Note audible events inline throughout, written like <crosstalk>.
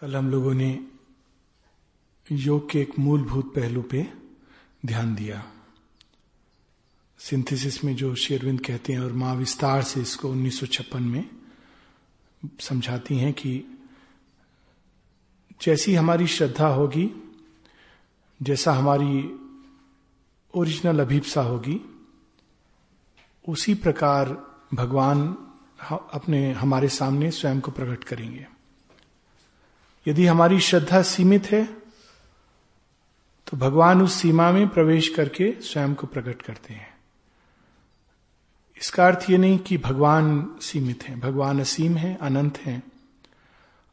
कल हम लोगों ने योग के एक मूलभूत पहलू पे ध्यान दिया। सिंथेसिस में जो शेरविंद कहते हैं और माँ विस्तार से इसको उन्नीस सौ छप्पन में समझाती हैं कि जैसी हमारी श्रद्धा होगी, जैसा हमारी ओरिजिनल अभिप्सा होगी, उसी प्रकार भगवान अपने, हमारे सामने स्वयं को प्रकट करेंगे। यदि हमारी श्रद्धा सीमित है तो भगवान उस सीमा में प्रवेश करके स्वयं को प्रकट करते हैं। इसका अर्थ ये नहीं कि भगवान सीमित है, भगवान असीम है, अनंत है।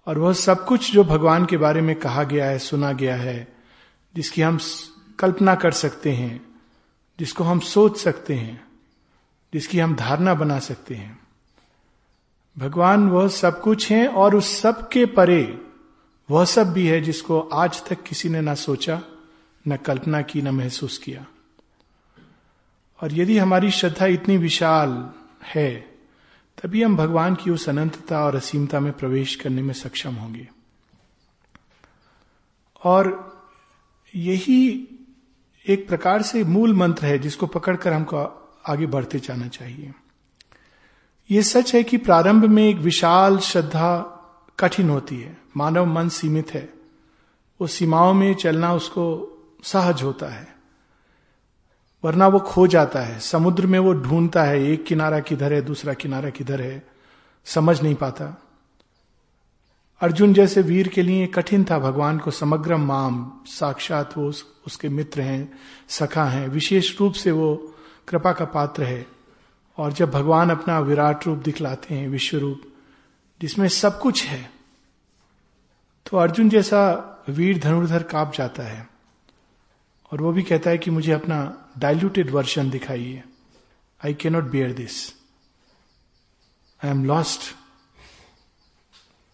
और वह सब कुछ जो भगवान के बारे में कहा गया है, सुना गया है, जिसकी हम कल्पना कर सकते हैं, जिसको हम सोच सकते हैं, जिसकी हम धारणा बना सकते हैं। भगवान वह सब कुछ है और उस सब के परे वह सब भी है जिसको आज तक किसी ने ना सोचा, न कल्पना की, न महसूस किया। और यदि हमारी श्रद्धा इतनी विशाल है, तभी हम भगवान की उस अनंतता और असीमता में प्रवेश करने में सक्षम होंगे। और यही एक प्रकार से मूल मंत्र है जिसको पकड़कर हमको आगे बढ़ते जाना चाहिए। यह सच है कि प्रारंभ में एक विशाल श्रद्धा कठिन होती है। मानव मन सीमित है। वो सीमाओं में चलना उसको सहज होता है। वरना वो खो जाता है। समुद्र में वो ढूंढता है। एक किनारा किधर है दूसरा किनारा किधर है। समझ नहीं पाता। अर्जुन जैसे वीर के लिए कठिन था। भगवान को समग्र माम साक्षात वो उस, उसके मित्र हैं सखा हैं। विशेष रूप से वो कृपा का पात्र है। और जब भगवान अपना विराट रूप दिखलाते हैं विश्व रूप जिसमें सब कुछ है। तो अर्जुन जैसा वीर धनुर्धर काप जाता है और वो भी कहता है कि मुझे अपना डायल्यूटेड वर्शन दिखाइए। I cannot bear this I am lost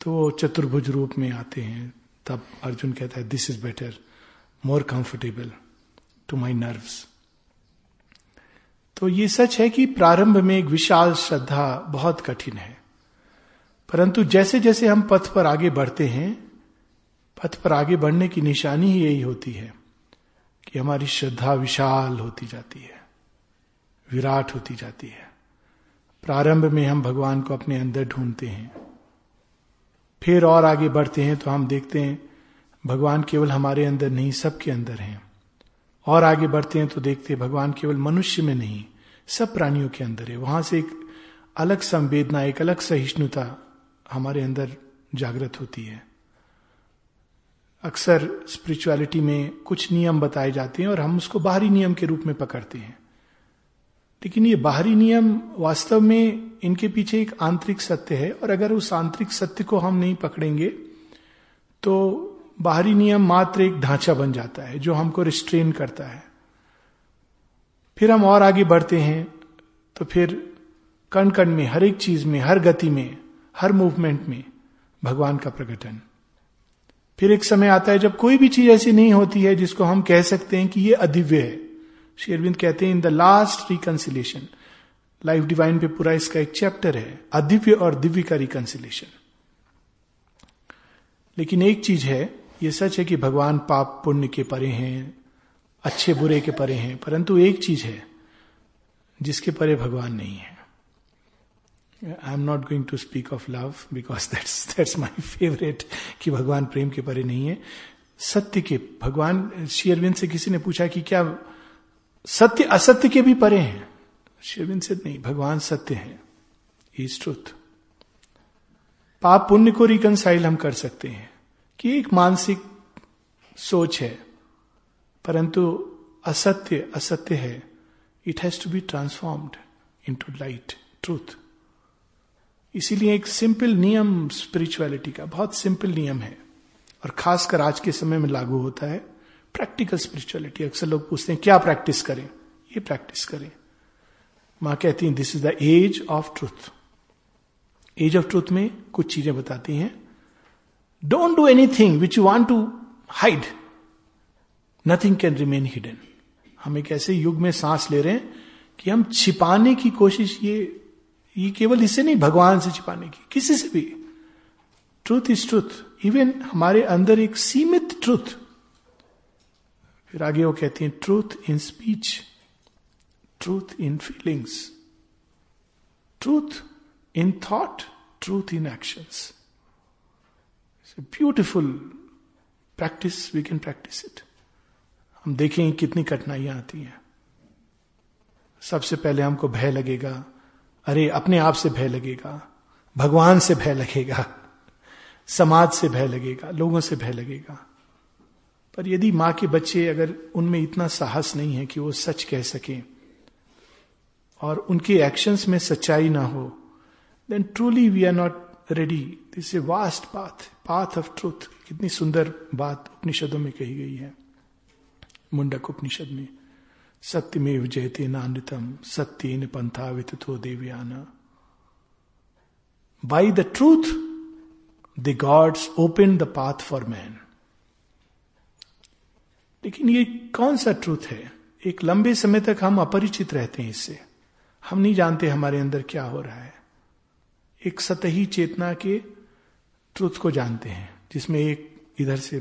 तो वो चतुर्भुज रूप में आते हैं। तब अर्जुन कहता है this is better more comfortable to my nerves तो ये सच है कि प्रारंभ में एक विशाल श्रद्धा बहुत कठिन है। परंतु जैसे जैसे हम पथ पर आगे बढ़ते हैं, पथ पर आगे बढ़ने की निशानी ही यही होती है कि हमारी श्रद्धा विशाल होती जाती है, विराट होती जाती है। प्रारंभ में हम भगवान को अपने अंदर ढूंढते हैं। फिर और आगे बढ़ते हैं तो हम देखते हैं, भगवान केवल हमारे अंदर नहीं, सबके अंदर हैं। और आगे बढ़ते हैं तो देखते हैं, भगवान केवल मनुष्य में नहीं, सब प्राणियों के अंदर है। वहाँ से एक अलग संवेदना, एक अलग सहिष्णुता हमारे अंदर जागृत होती है। अक्सर स्पिरिचुअलिटी में कुछ नियम बताए जाते हैं और हम उसको बाहरी नियम के रूप में पकड़ते हैं। लेकिन ये बाहरी नियम वास्तव में इनके पीछे एक आंतरिक सत्य है और अगर उस आंतरिक सत्य को हम नहीं पकड़ेंगे तो बाहरी नियम मात्र एक ढांचा बन जाता है जो हमको रिस्ट्रेन करता है। फिर हम और आगे बढ़ते हैं तो फिर कण कण में, हर एक चीज़ में, हर गति में हर मूवमेंट में भगवान का प्रकटन। फिर एक समय आता है जब कोई भी चीज़ ऐसी नहीं होती है जिसको हम कह सकते हैं कि ये अधिव्य है। शेरविंद कहते हैं in the last reconciliation life divine पे पूरा इसका एक चैप्टर है अधिव्य और दिव्य का रिकन्सिलेशन लेकिन एक चीज़ है, ये सच है कि भगवान पाप पुण्य के परे हैं, अच्छे बुरे के परे हैं, परंतु एक चीज़ है जिसके परे भगवान नहीं है। I am not going to speak of love because that's that's my favourite कि भगवान प्रेम के परे नहीं है। सत्य के, भगवान शेरविंद से किसी ने पूछा कि क्या सत्य, असत्य के भी परे हैं? शेरविंद से नहीं, भगवान सत्य है। इज़ ट्रुथ पाप पुण्य को रिकनसाइल हम कर सकते हैं। कि एक मानसिक सोच है, परंतु असत्य असत्य है। It has to be transformed into light truth इसीलिए एक सिंपल नियम स्पिरिचुअलिटी का, बहुत सिंपल नियम है। और खासकर आज के समय में लागू होता है प्रैक्टिकल स्पिरिचुअलिटी अक्सर लोग पूछते हैं, क्या प्रैक्टिस करें? ये प्रैक्टिस करें। माँ कहती हैं this is the age of truth age of truth में कुछ चीज़ें बताती हैं। Don't do anything which you want to hide nothing can remain hidden हम एक ऐसे युग में सांस ले रहे हैं कि हम छिपाने की कोशिश ये ये केवल इससे नहीं, भगवान से छिपाने की, किसी से भी। ट्रूथ इज़ ट्रूथ इवन हमारे अंदर एक सीमित ट्रूथ फिर आगे वो कहती हैं truth in speech truth in feelings truth in thought truth in actions beautiful practice we can practice it हम देखेंगे कितनी कठिनाइयाँ आती हैं। सबसे पहले हमको भय लगेगा। अरे, अपने आप से भय लगेगा, भगवान से भय लगेगा, समाज से भय लगेगा, लोगों से भय लगेगा। पर यदि माँ के बच्चे अगर उनमें इतना साहस नहीं है कि वो सच कह सकें, और उनके एक्शंस में सच्चाई ना हो then truly we are not ready this a vast path path of truth कितनी सुंदर बात उपनिषदों में कही गई है, मुंडक उपनिषद में। सत्यमेव जयते नानृतम सत्य पंथा वितो देव्याना। By the truth the gods open the path for man लेकिन ये कौन सा ट्रूथ है? एक लंबे समय तक हम अपरिचित रहते हैं इससे। हम नहीं जानते हमारे अंदर क्या हो रहा है। एक सतही चेतना के ट्रुथ को जानते हैं, जिसमें एक इधर से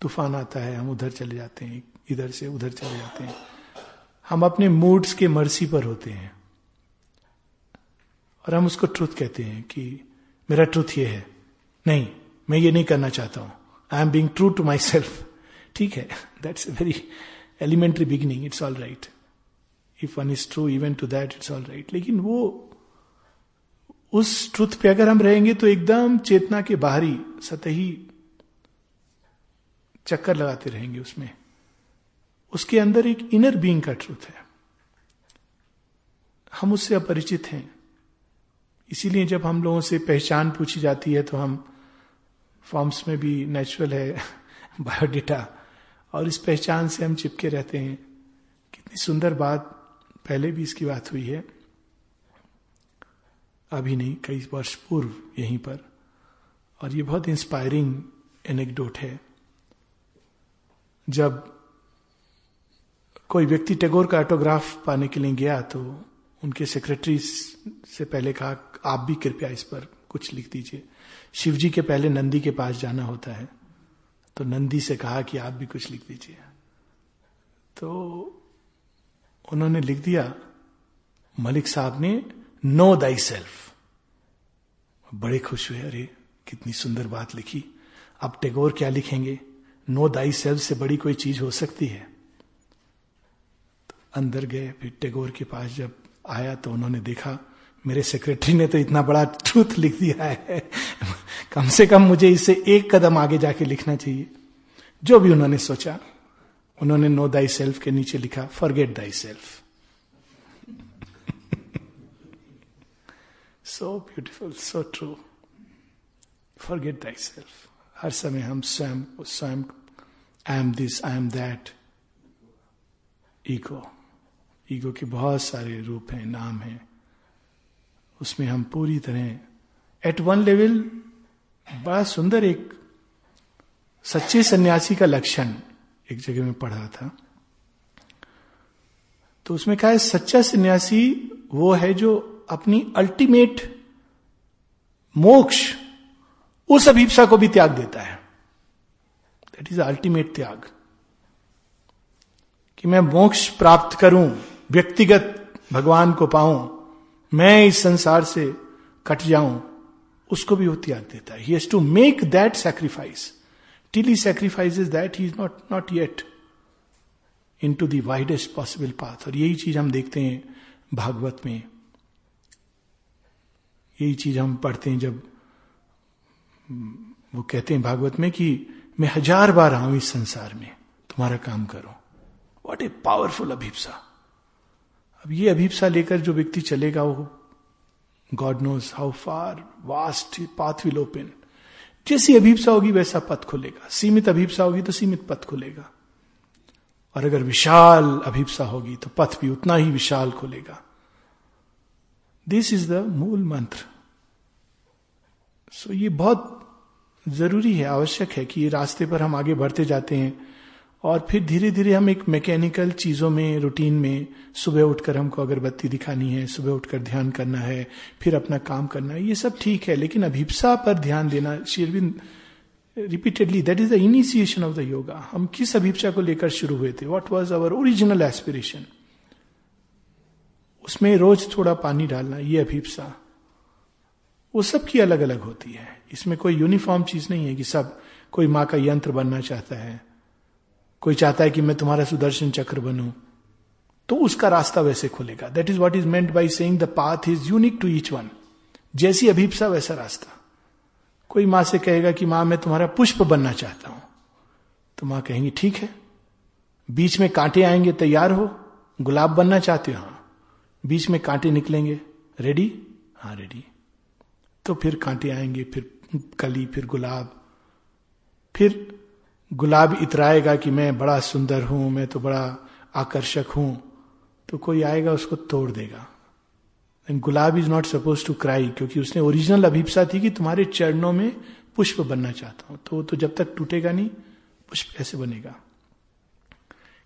तूफ़ान आता है, हम उधर चले जाते हैं इधर से उधर चले जाते हैं। हम अपने मूड्स के मर्सी पर होते हैं। और हम उसको ट्रुथ कहते हैं कि मेरा ट्रुथ ये है। नहीं, मैं ये नहीं करना चाहता हूँ। I am being true to myself ठीक है that's a very elementary beginning it's all right if one is true even to that it's all right लेकिन वो, उस ट्रुथ पे अगर हम रहेंगे तो एकदम चेतना के बाहरी, सतही चक्कर लगाते रहेंगे उसमें। उसके अंदर एक इनर बीइंग का ट्रूथ है। हम उससे अपरिचित हैं। इसीलिए जब हम लोगों से पहचान पूछी जाती है तो हम फॉर्म्स में भी नेचुरल है <laughs> बायोडेटा और इस पहचान से हम चिपके रहते हैं। कितनी सुंदर बात पहले भी इसकी बात हुई है। अभी नहीं, कई वर्ष पूर्व यहीं पर। और ये बहुत इंस्पायरिंग एनेक्डोट है। जब कोई व्यक्ति टैगोर का ऑटोग्राफ पाने के लिए गया तो उनके सेक्रेटरी से पहले कहा, आप भी कृपया इस पर कुछ लिख दीजिए। शिव जी के पहले नंदी के पास जाना होता है। तो नंदी से कहा कि, आप भी कुछ लिख दीजिए। तो उन्होंने लिख दिया, मलिक साहब ने नो दाई सेल्फ बड़े खुश हुए, अरे, कितनी सुंदर बात लिखी। अब टेगोर क्या लिखेंगे? नो दाई सेल्फ से बड़ी कोई चीज़ हो सकती है। अंदर गए, फिर टेगोर के पास जब आया तो उन्होंने देखा, मेरे सेक्रेटरी ने तो इतना बड़ा ट्रूथ लिख दिया है। कम से कम मुझे इसे एक कदम आगे जाके लिखना चाहिए। जो भी उन्होंने सोचा, उन्होंने नो दाई सेल्फ के नीचे लिखा forget thyself so beautiful so true forget thyself हर समय हम स्वयं स्वयं I am this I am that ego ego के बहुत सारे रूप हैं, नाम हैं। उसमें हम पूरी तरह एट वन लेवल बड़ा सुंदर एक सच्चे सन्यासी का लक्षण एक जगह में पढ़ा था। तो उसमें कहा है, सच्चा सन्यासी वो है जो अपनी अल्टीमेट मोक्ष उस अभिप्सा को भी त्याग देता है। दैट इज़ अल्टीमेट त्याग। कि मैं मोक्ष प्राप्त करूँ व्यक्तिगत भगवान को पाऊँ, मैं इस संसार से कट जाऊँ, उसको भी वो त्याग देता है। He has to make that sacrifice till he sacrifice that he is not not yet into the widest possible path और यही चीज़ हम देखते हैं भागवत में। यही चीज़ हम पढ़ते हैं जब वो कहते हैं भागवत में कि मैं हज़ार बार आऊँ इस संसार में, तुम्हारा काम करो। वॉट ए पावरफुल अभिप्सा। अब ये अभिप्सा लेकर जो व्यक्ति चलेगा वो God knows how far vast path will open जैसी अभिप्सा होगी वैसा पथ खुलेगा। सीमित अभिप्सा होगी तो सीमित पथ खुलेगा। और अगर विशाल अभिप्सा होगी तो पथ भी उतना ही विशाल खुलेगा। दिस इज़ द मूल मंत्र। सो ये बहुत ज़रूरी है, आवश्यक है कि ये रास्ते पर हम आगे बढ़ते जाते हैं। और फिर धीरे धीरे हम एक मैकेनिकल चीज़ों में रूटीन में सुबह उठकर हमको अगरबत्ती दिखानी है, सुबह उठकर ध्यान करना है, फिर अपना काम करना है, ये सब ठीक है, लेकिन अभिप्सा पर ध्यान देना शेरविंद repeatedly that is the initiation of the yoga हम किस अभिप्सा को लेकर शुरू हुए थे? What was our original aspiration उसमें रोज थोड़ा पानी डालना, ये अभिप्सा। वो सबकी अलग अलग होती है। इसमें कोई यूनिफॉर्म चीज़ नहीं है कि सब, कोई माँ का यंत्र बनना चाहता है। कोई चाहता है कि मैं तुम्हारा सुदर्शन चक्र बनू तो उसका रास्ता वैसे खुलेगा। That is what is meant by saying the path is unique to each one जैसी अभीपसा, वैसा रास्ता। कोई माँ से कहेगा कि, माँ, मैं तुम्हारा पुष्प बनना चाहता हूँ। तो माँ कहेंगी, ठीक है। बीच में कांटे आएँगे, तैयार हो। गुलाब बनना चाहते हो हाँ। बीच में कांटे निकलेंगे। रेडी हाँ रेडी तो फिर कांटे आएँगे, फिर कली, फिर गुलाब, फिर गुलाब इतराएगा कि मैं बड़ा सुंदर हूँ, मैं तो बड़ा आकर्षक हूँ तो कोई आएगा उसको तोड़ देगा। And gulab is not suppose to cry क्योंकि उसने ओरिजिनल अभिप्सा थी कि तुम्हारे चरणों में पुष्प बनना चाहता हूँ। तो तो जब तक टूटेगा नहीं, पुष्प कैसे बनेगा?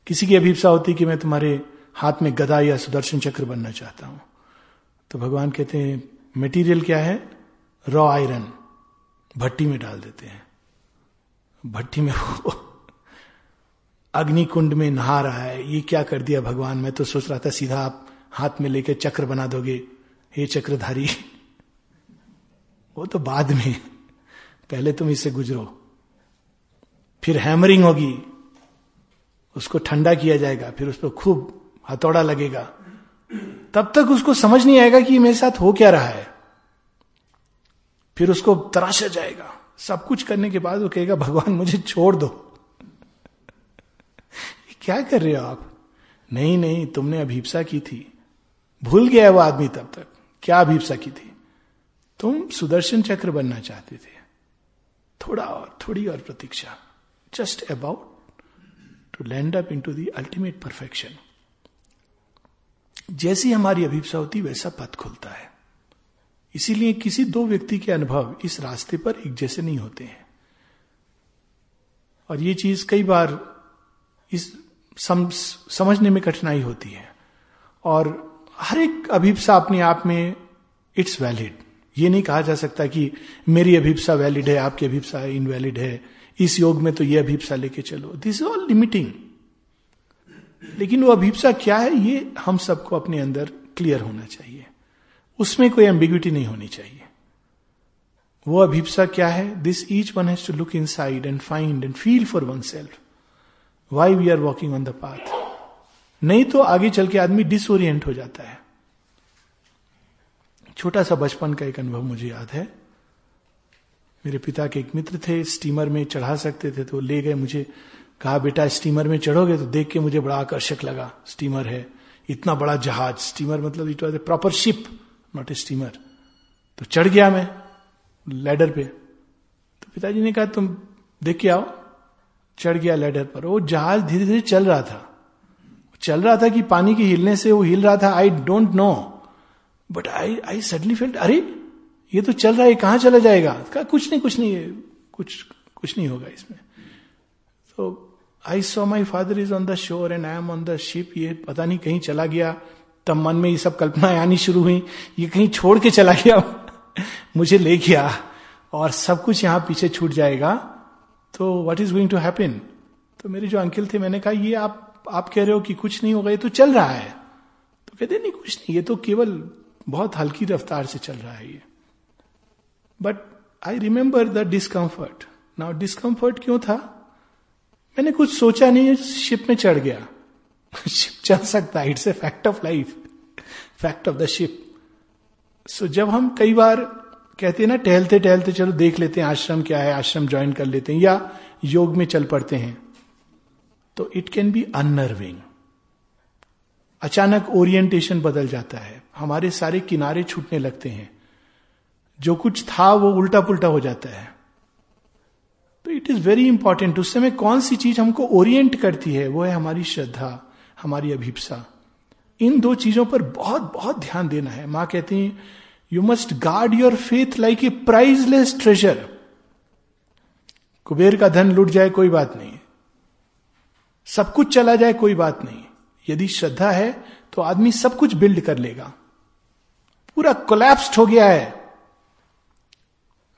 किसी की अभिप्सा होती कि मैं तुम्हारे हाथ में गदा या सुदर्शन चक्र बनना चाहता हूँ। तो भगवान कहते हैं मटेरियल क्या है? रॉ आयरन भट्टी में डाल देते हैं। भट्टी में वो अग्नि कुंड में नहा रहा है। ये क्या कर दिया भगवान? मैं तो सोच रहा था सीधा आप हाथ में लेके चक्र बना दोगे। हे चक्रधारी, वो तो बाद में। पहले तुम इससे गुजरो। फिर हैमरिंग होगी। उसको ठंडा किया जाएगा, फिर उस पर खूब हथौड़ा लगेगा। तब तक उसको समझ नहीं आएगा कि मेरे साथ हो क्या रहा है। फिर उसको तराशा जाएगा। सब कुछ करने के बाद वो कहेगा, भगवान, मुझे छोड़ दो। क्या कर रहे हो आप? नहीं नहीं, तुमने अभीपसा की थी। भूल गया वो आदमी तब तक। क्या अभीपसा की थी? तुम सुदर्शन चक्र बनना चाहते थे। थोड़ा और, थोड़ी और प्रतीक्षा। Just about to land up into the ultimate perfection. जैसी हमारी अभिप्सा होती, वैसा पथ खुलता है। इसीलिए किसी दो व्यक्ति के अनुभव इस रास्ते पर एक जैसे नहीं होते हैं। और ये चीज़ कई बार इस सम, समझने में कठिनाई होती है। और हर एक अभिप्सा अपने आप में इट्स वैलिड। ये नहीं कहा जा सकता कि मेरी अभिप्सा वैलिड है आपकी अभिप्सा इनवैलिड है इस योग में तो ये अभिप्सा लेके चलो। दिस इज़ ऑल लिमिटिंग लेकिन वो अभिप्सा क्या है ये हम सबको अपने अंदर क्लियर होना चाहिए। उसमें कोई एम्बिग्यूटी नहीं होनी चाहिए। वो अभिप्सा क्या है? This each one has to look inside and find and feel for oneself why we are walking on the path नहीं तो आगे चल के आदमी डिसोरियंट हो जाता है। छोटा सा बचपन का एक अनुभव मुझे याद है। मेरे पिता के एक मित्र थे स्टीमर में चढ़ा सकते थे तो ले गए मुझे। कहा, बेटा स्टीमर में चढ़ोगे तो देख के मुझे बड़ा आकर्षक लगा। स्टीमर है, इतना बड़ा जहाज़। स्टीमर मतलब it was a proper ship not a steamer तो चढ़ गया मैं लैडर पे। तो पिताजी ने कहा, तुम देख के आओ। चढ़ गया लैडर पर। वो जहाज़ धीरे धीरे चल रहा था। चल रहा था कि पानी के हिलने से वो हिल रहा था। I don't know but I I suddenly felt अरे, ये तो चल रहा है। कहाँ चला जाएगा? कहा, कुछ नहीं कुछ नहीं। कुछ कुछ नहीं होगा इसमें। तो I saw my father is on the shore and I am on the ship ये पता नहीं कहीं चला गया। तब मन में ये सब कल्पनाएँ आनी शुरू हुई। ये कहीं छोड़ के चला गया। <laughs> मुझे ले गया। और सब कुछ यहाँ पीछे छूट जाएगा। तो what is going to happen तो मेरे जो अंकिल थे, मैंने कहा, ये आप आप कह रहे हो कि कुछ नहीं होगा ये तो चल रहा है। तो कहते, नहीं, कुछ नहीं, ये तो केवल बहुत हल्की रफ्तार से चल रहा है ये। But I remember the discomfort now discomfort क्यों था? मैंने कुछ सोचा नहीं शिप में चढ़ गया। <laughs> शिप चल सकता है. It's a fact of life fact of the ship so जब हम कई बार कहते हैं ना, टहलते टहलते, चलो देख लेते हैं आश्रम क्या है, आश्रम ज्वाइन कर लेते हैं, या योग में चल पड़ते हैं तो इट कैन बी अनर्विंग अचानक ओरिएंटेशन बदल जाता है. हमारे सारे किनारे छूटने लगते हैं. जो कुछ था, वो उल्टा पुल्टा हो जाता है. तो इट इज़ वेरी इंपॉर्टेंट उस समय कौन सी चीज़ हमको ओरिएंट करती है? वो है हमारी श्रद्धा. हमारी अभिप्सा। इन दो चीज़ों पर बहुत बहुत ध्यान देना है। माँ कहती हैं you must guard your faith like a priceless treasure Kuber का धन लुट जाए कोई बात नहीं। सब कुछ चला जाए कोई बात नहीं। यदि श्रद्धा है तो आदमी सब कुछ बिल्ड कर लेगा। पूरा कोलैप्स्ड हो गया है।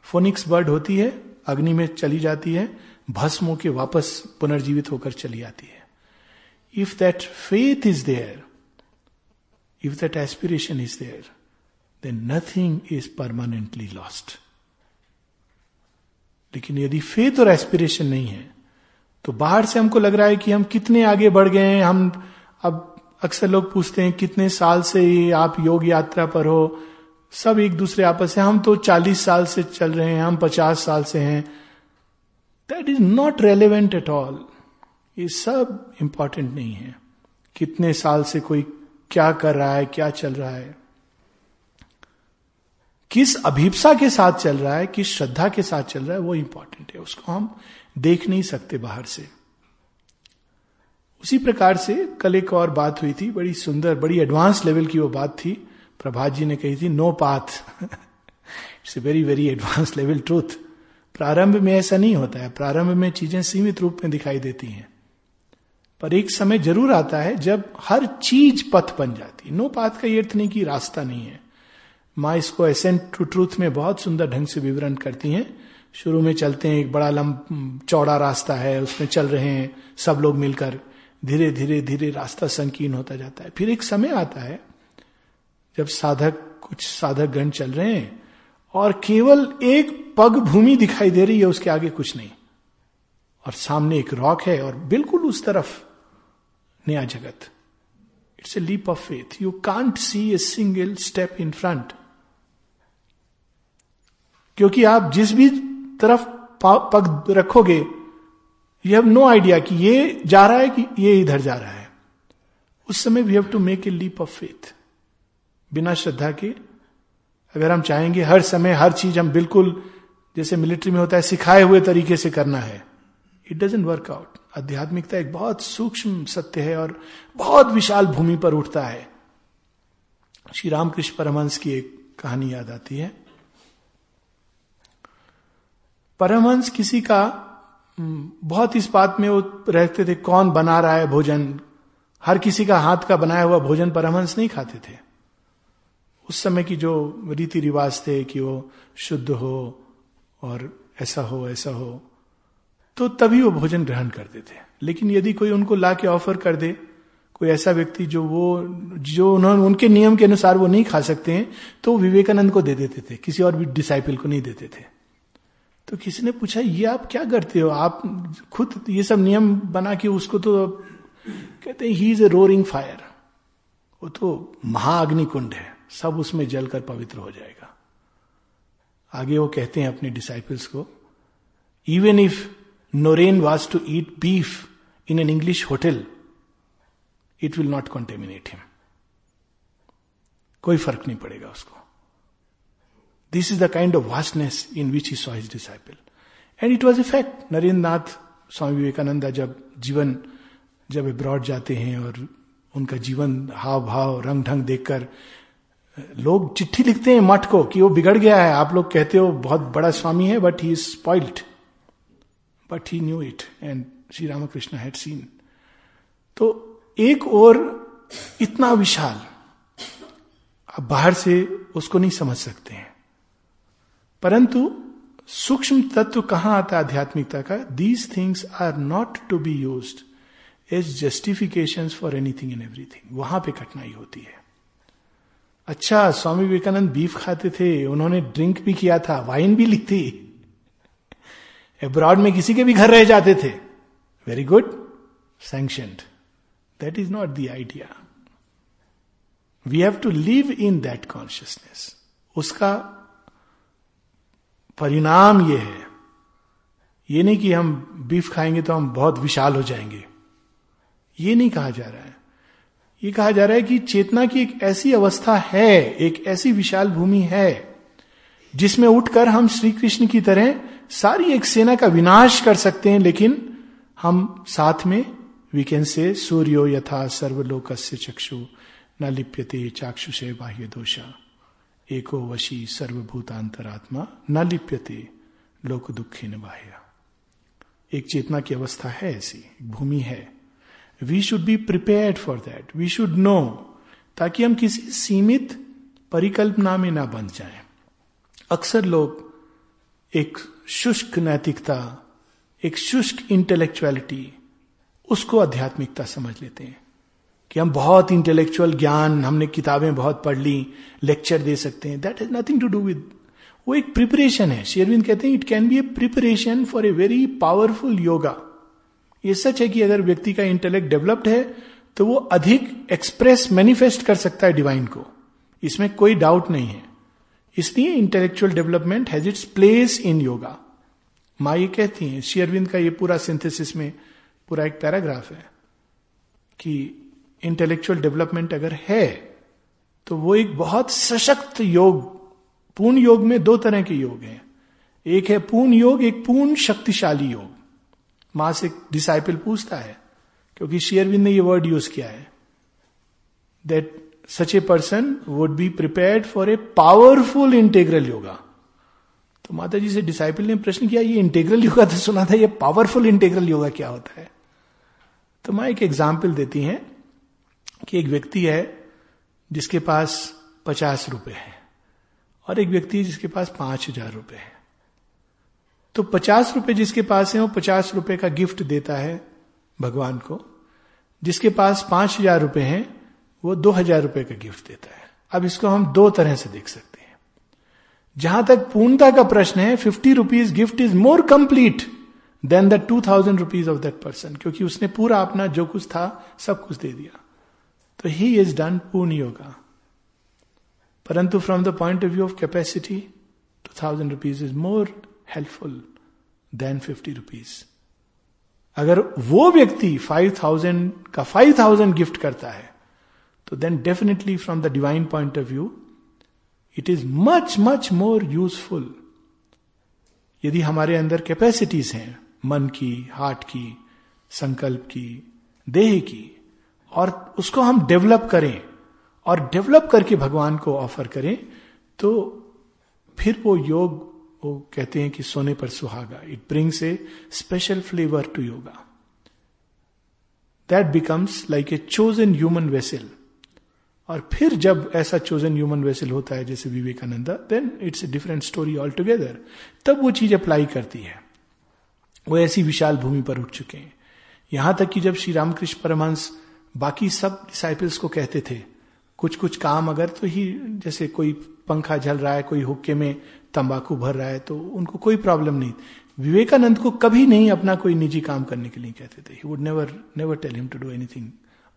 फोनिक्स बर्ड होती है, अग्नि में चली जाती है, भस्म के वापस पुनर्जीवित होकर चली आती है। If that faith is there if that aspiration is there then nothing is permanently lost लेकिन यदि फेथ और एस्पिरेशन नहीं है तो बाहर से हमको लग रहा है कि हम कितने आगे बढ़ गए हैं। हम अब अक्सर लोग पूछते हैं, कितने साल से ही आप योग यात्रा पर हो? सब एक दूसरे आपस से हम तो चालीस साल से चल रहे हैं, हम पचास साल से हैं। That is not relevant at all ये सब इंपॉर्टेंट नहीं है। कितने साल से कोई क्या कर रहा है, क्या चल रहा है। किस अभिप्सा के साथ चल रहा है, किस श्रद्धा के साथ चल रहा है, वो इंपॉर्टेंट है। उसको हम देख नहीं सकते बाहर से। उसी प्रकार से कल एक और बात हुई थी, बड़ी सुंदर, बड़ी एडवांस लेवल की वो बात थी। प्रभात जी ने कही थी no path it's a very very advance level truth प्रारंभ में ऐसा नहीं होता है। प्रारंभ में चीज़ें सीमित रूप में दिखाई देती हैं। पर एक समय ज़रूर आता है जब हर चीज़ पथ बन जाती नो पाथ का ये अर्थ नहीं कि रास्ता नहीं है। माँ इसको एसेंट टू ट्रूथ में बहुत सुंदर ढंग से विवरण करती हैं। शुरू में चलते हैं, एक बड़ा लंब चौड़ा रास्ता है, उसमें चल रहे हैं सब लोग मिलकर। धीरे धीरे धीरे रास्ता संकीर्ण होता जाता है। फिर एक समय आता है जब साधक, कुछ साधक गण चल रहे हैं और केवल एक पग भूमि दिखाई दे रही है, उसके आगे कुछ नहीं। और सामने एक रॉक है और बिल्कुल उस तरफ़ नया जगत। It's a leap of faith you can't see a single step in front क्योंकि आप जिस भी तरफ़ पग रखोगे यू हैव नो आइडिया कि ये जा रहा है कि ये इधर जा रहा है। उस समय we have to make a leap of faith बिना श्रद्धा के, अगर हम चाहेंगे हर समय हर चीज़ हम बिल्कुल, जैसे मिलिट्री में होता है, सिखाए हुए तरीके से करना है इट डजेंट वर्क आउट आध्यात्मिकता एक बहुत सूक्ष्म सत्य है और बहुत विशाल भूमि पर उठता है। श्री रामकृष्ण परमहंस की एक कहानी याद आती है। परमहंस किसी का बहुत इस बात में वो रहते थे, कौन बना रहा है भोजन? हर किसी का हाथ का बनाया हुआ भोजन परमहंस नहीं खाते थे। उस समय की जो रीति रिवाज थे कि वो शुद्ध हो और ऐसा हो ऐसा हो तो तभी वो भोजन ग्रहण करते थे लेकिन यदि कोई उनको ला के ऑफ़र कर दे, कोई ऐसा व्यक्ति जो वो, जो उन्होंने, उनके नियम के अनुसार वो नहीं खा सकते हैं तो विवेकानंद को दे देते थे, किसी और भी डिसाइपल को नहीं देते थे। तो किसी ने पूछा, ये आप क्या करते हो? आप खुद ये सब नियम बना के उसको तो कहते हैं he is a roaring fire वो तो महाअग्नि कुंड है, सब उसमें जलकर पवित्र हो जाएगा। आगे वो कहते हैं अपने डिसाइपल्स को even if Naren was to eat beef in an English hotel it will not contaminate him कोई फ़र्क नहीं पड़ेगा उसको। This is the kind of vastness in which he saw his disciple and it was a fact Narendra Nath Swami Vivekananda जब जीवन, जब abroad जाते हैं और उनका जीवन हाव भाव रंग ढंग देखकर, लोग चिट्ठी लिखते हैं मठ को कि वो बिगड़ गया है। आप लोग कहते हो बहुत बड़ा स्वामी है but he is spoiled but he knew it and Shri Ramakrishna had seen तो एक और इतना विशाल, आप बाहर से उसको नहीं समझ सकते हैं। परंतु सूक्ष्म तत्व कहाँ आता है आध्यात्मिकता का? These things are not to be use as justification for anything in everything वहाँ पे कठिनाई होती है। अच्छा स्वामी विवेकानंद बीफ खाते थे, उन्होंने ड्रिंक भी किया था वाइन भी ली थी। अब्रॉड में किसी के भी घर रह जाते थे। Very good sanctioned that is not the idea we have to live in that consciousness उसका परिणाम यह है। ये नहीं कि हम बीफ खाएँगे तो हम बहुत विशाल हो जाएँगे। ये नहीं कहा जा रहा है। ये कहा जा रहा है कि चेतना की एक ऐसी अवस्था है, एक ऐसी विशाल भूमि है, जिसमें उठकर हम श्री कृष्ण की तरह सारी एक सेना का विनाश कर सकते हैं, लेकिन हम साथ में वी कैन से सूर्यो यथा सर्वलोक से चक्षु न लिप्यते चाक्षुषे बाह्य दोषा। एको वशी सर्वभूतांतरात्मा न लिप्यते लोक दुखी न एक चेतना की अवस्था है ऐसी भूमि है। We should be prepared for that we should know ताकि हम किसी सीमित परिकल्पना में ना बन जाएँ। अक्सर लोग एक शुष्क नैतिकता, एक शुष्क इंटेलेक्चुअलिटी उसको आध्यात्मिकता समझ लेते हैं कि हम बहुत इंटेलेक्चुअल ज्ञान, हमने किताबें बहुत पढ़ ली लेक्चर दे सकते हैं। That is nothing to do with वो एक प्रिपरेशन है। शेरविंद कहते हैं it can be a preparation for a very powerful yoga ये सच है कि अगर व्यक्ति का इंटेलेक्ट डेवलप्ड है तो वो अधिक एक्सप्रेस मैनिफेस्ट कर सकता है डिवाइन को। इसमें कोई डाउट नहीं है। इसलिए intellectual development has its place in yoga माँ ये कहती हैं शेयरविंद का ये पूरा सिंथेसिस में पूरा एक पैराग्राफ है कि इंटेलेक्चुअल डेवलपमेंट अगर है तो वो एक बहुत सशक्त योग, पूर्ण योग में दो तरह के योग हैं। एक है पूर्ण योग, एक पूर्ण शक्तिशाली योग। माँ से डिसाइपल पूछता है, क्योंकि शेयरविंद ने ये वर्ड यूज़ किया है that such a person would be prepared for a powerful integral yoga तो माता जी से डिसाइपल ने प्रश्न किया, ये इंटेग्रल योगा तो सुना था, ये पावरफुल इंटेग्रल योगा क्या होता है? तो माँ एक एग्ज़ाम्पल देती हैं कि एक व्यक्ति है जिसके पास पचास रुपए है और एक व्यक्ति है जिसके पास पाँच हज़ार रुपए है। तो पचास रुपए जिसके पास है, वो पचास रुपए का गिफ्ट देता है भगवान को, जिसके पास पाँच हज़ार रुपए हैं वो दो हज़ार रुपए का गिफ्ट देता है। अब इसको हम दो तरह से देख सकते हैं। जहाँ तक पूर्णता का प्रश्न है fifty rupees gift is more complete than the two thousand rupees of that person क्योंकि उसने पूरा अपना जो कुछ था, सब कुछ दे दिया। तो ही इज़ डन पूर्ण योगा परंतु from the point of view of capacity two thousand rupees is more helpful than fifty rupees अगर वो व्यक्ति फाइव थाउज़ेंड का फाइव थाउज़ेंड गिफ्ट करता है तो then definitely from the divine point of view it is much much more useful यदि हमारे अंदर कैपेसिटीज हैं, मन की हार्ट की, संकल्प की, देह की, और उसको हम डेवलप करें और डेवलप करके भगवान को ऑफ़र करें तो फिर वो योग, वो कहते हैं कि सोने पर सुहागा। It brings a special flavour to yoga that becomes like a chosen human vessel और फिर जब ऐसा चोजन ह्यूमन वेसल होता है, जैसे Vivekananda then it's a different story altogether तब वो चीज़ अप्लाई करती है। वो ऐसी विशाल भूमि पर उठ चुके हैं। यहाँ तक कि जब श्री रामकृष्ण परमहंस बाकी सब डिसाइपल्स को कहते थे कुछ कुछ काम अगर तो ही, जैसे कोई पंखा जल रहा है, कोई हुक्के में तंबाकू भर रहा है तो उनको कोई प्रॉब्लम नहीं। विवेकानंद को कभी नहीं अपना कोई निजी काम करने के लिए कहते थे। He would never never tell him to do anything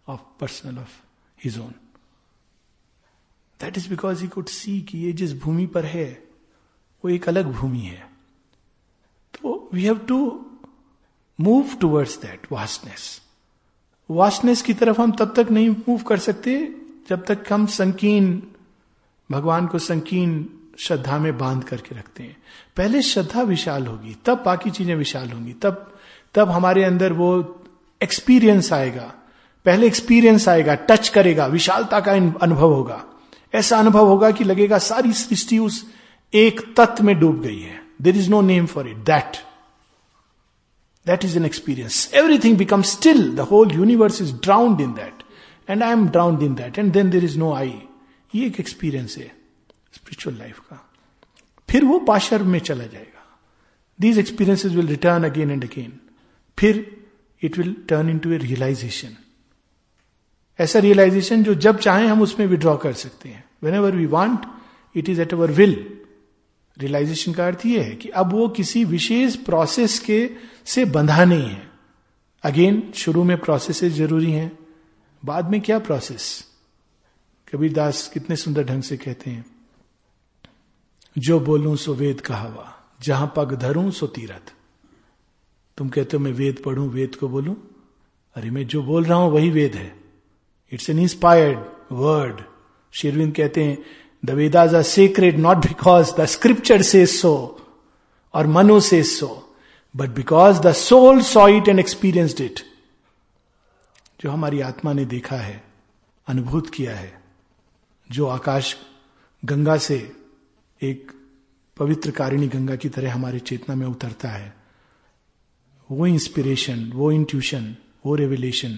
of personal of his own that is because he could see कि ये जिस भूमि पर है, वो एक अलग भूमि है। तो we have to move towards that vastness vastness की तरफ़ हम तब तक नहीं मूव कर सकते, जब तक हम संकीर्ण, भगवान को संकीर्ण श्रद्धा में बाँध करके रखते हैं। पहले श्रद्धा विशाल होगी, तब बाकी चीज़ें विशाल होंगी, तब तब हमारे अंदर वो एक्सपीरियंस आएगा। पहले एक्सपीरियंस आएगा टच करेगा, विशालता का अनुभव होगा। ऐसा अनुभव होगा कि लगेगा सारी सृष्टि उस एक तत्व में डूब गई है। There is no name for it that that is an experience everything become still the whole universe is drowned in that and I am drowned in that and then there is no I ये एक experience है spiritual life का। फिर वो पाशर में चला जाएगा। These experiences will return again and again फिर it will turn into a realization ऐसा रियलाइजेशन जो जब चाहे हम उसमें विड्रॉ कर सकते हैं। Whenever we want it is at our will realization का अर्थ यह है कि अब वो किसी विशेष प्रोसेस के से बंधा नहीं है। अगेन शुरू में प्रोसेस ज़रूरी हैं। बाद में क्या प्रोसेस कबीर दास कितने सुंदर ढंग से कहते हैं, जो बोलूँ सो वेद कहावा जहाँ पग धरूं सो तीरथ. तुम कहते हो, मैं वेद पढ़ूं, वेद को बोलूँ? अरे, मैं जो बोल रहा हूँ वही वेद है। इट्स एन इंस्पायर्ड वर्ड शेरविंद कहते हैं the Vedas are sacred not because the scripture says so और Manu says so but because the soul saw it and experienced it जो हमारी आत्मा ने देखा है, अनुभूत किया है, जो आकाश गंगा से एक पवित्र कारिणी गंगा की तरह हमारी चेतना में उतरता है, वो इंस्पिरेशन वो इंट्यूशन वो revelation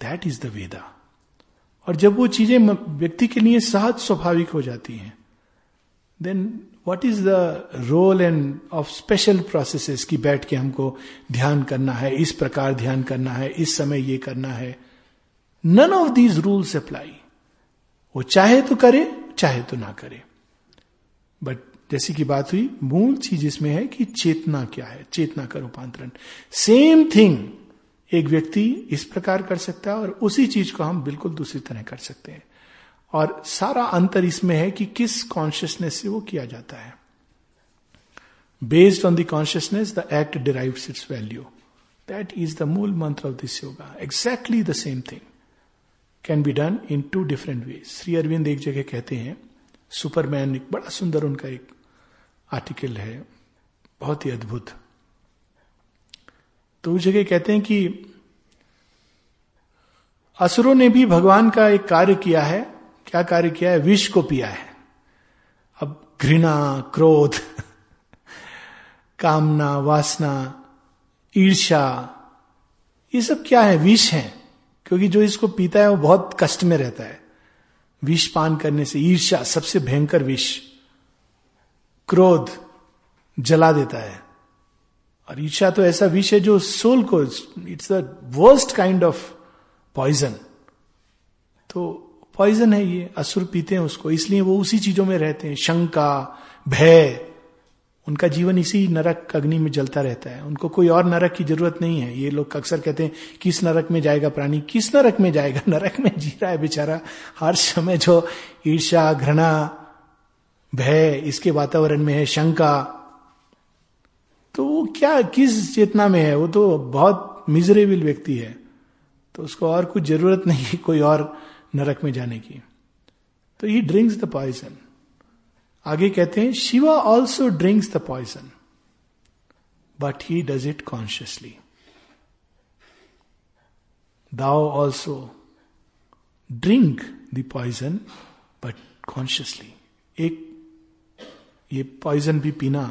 that is the Veda और जब वो चीज़ें व्यक्ति के लिए सहज स्वाभाविक हो जाती हैं then what is the role and of special processes की बैठ के हमको ध्यान करना है, इस प्रकार ध्यान करना है, इस समय ये करना है। None of these rules apply वो चाहे तो करे, चाहे तो ना करे। बट जैसी की बात हुई, मूल चीज़ इसमें है कि चेतना क्या है, चेतना का रूपांतरण। सेम थिंग एक व्यक्ति इस प्रकार कर सकता है और उसी चीज़ को हम बिल्कुल दूसरी तरह कर सकते हैं। और सारा अंतर इसमें है कि किस कॉन्शियसनेस से वो किया जाता है। Based on the consciousness the act derive its value that is the mool mantra of this yoga exactly the same thing can be done in two different way Shri Aurobindo एक जगह कहते हैं Superman एक बड़ा सुंदर उनका एक article है, बहुत ही अद्भुत। तो उस जगह कहते हैं कि असुरों ने भी भगवान का एक कार्य किया है। क्या कार्य किया है? विष को पिया है। अब घृणा, क्रोध, <laughs> कामना, वासना ईर्षा ये सब क्या है? विष है। क्योंकि जो इसको पीता है, वो बहुत कष्ट में रहता है। विष पान करने से ईर्षा सबसे भयंकर विष। क्रोध जला देता है। और ईर्षा तो ऐसा विष है जो सोल को it's the worst kind of poison तो पॉइजन है ये, असुर पीते हैं उसको, इसलिए वो उसी चीज़ों में रहते हैं, शंका, भय। उनका जीवन इसी नरक अग्नि में जलता रहता है। उनको कोई और नरक की ज़रूरत नहीं है। ये लोग अक्सर कहते हैं, किस नरक में जाएगा प्राणी? किस नरक में जाएगा? <laughs> नरक में जी रहा है बेचारा। हर समय जो ईर्षा घृणा, भय, इसके वातावरण में है, शंका तो वो क्या, किस चेतना में है? वो तो बहुत मिजरेबल व्यक्ति है। तो उसको और कुछ ज़रूरत नहीं है कोई और नरक में जाने की। तो ही ड्रिंक्स द पॉइजन आगे कहते हैं, Shiva also drinks the poison but he does it consciously thou also drink the poison but consciously एक, ये पॉइजन भी पीना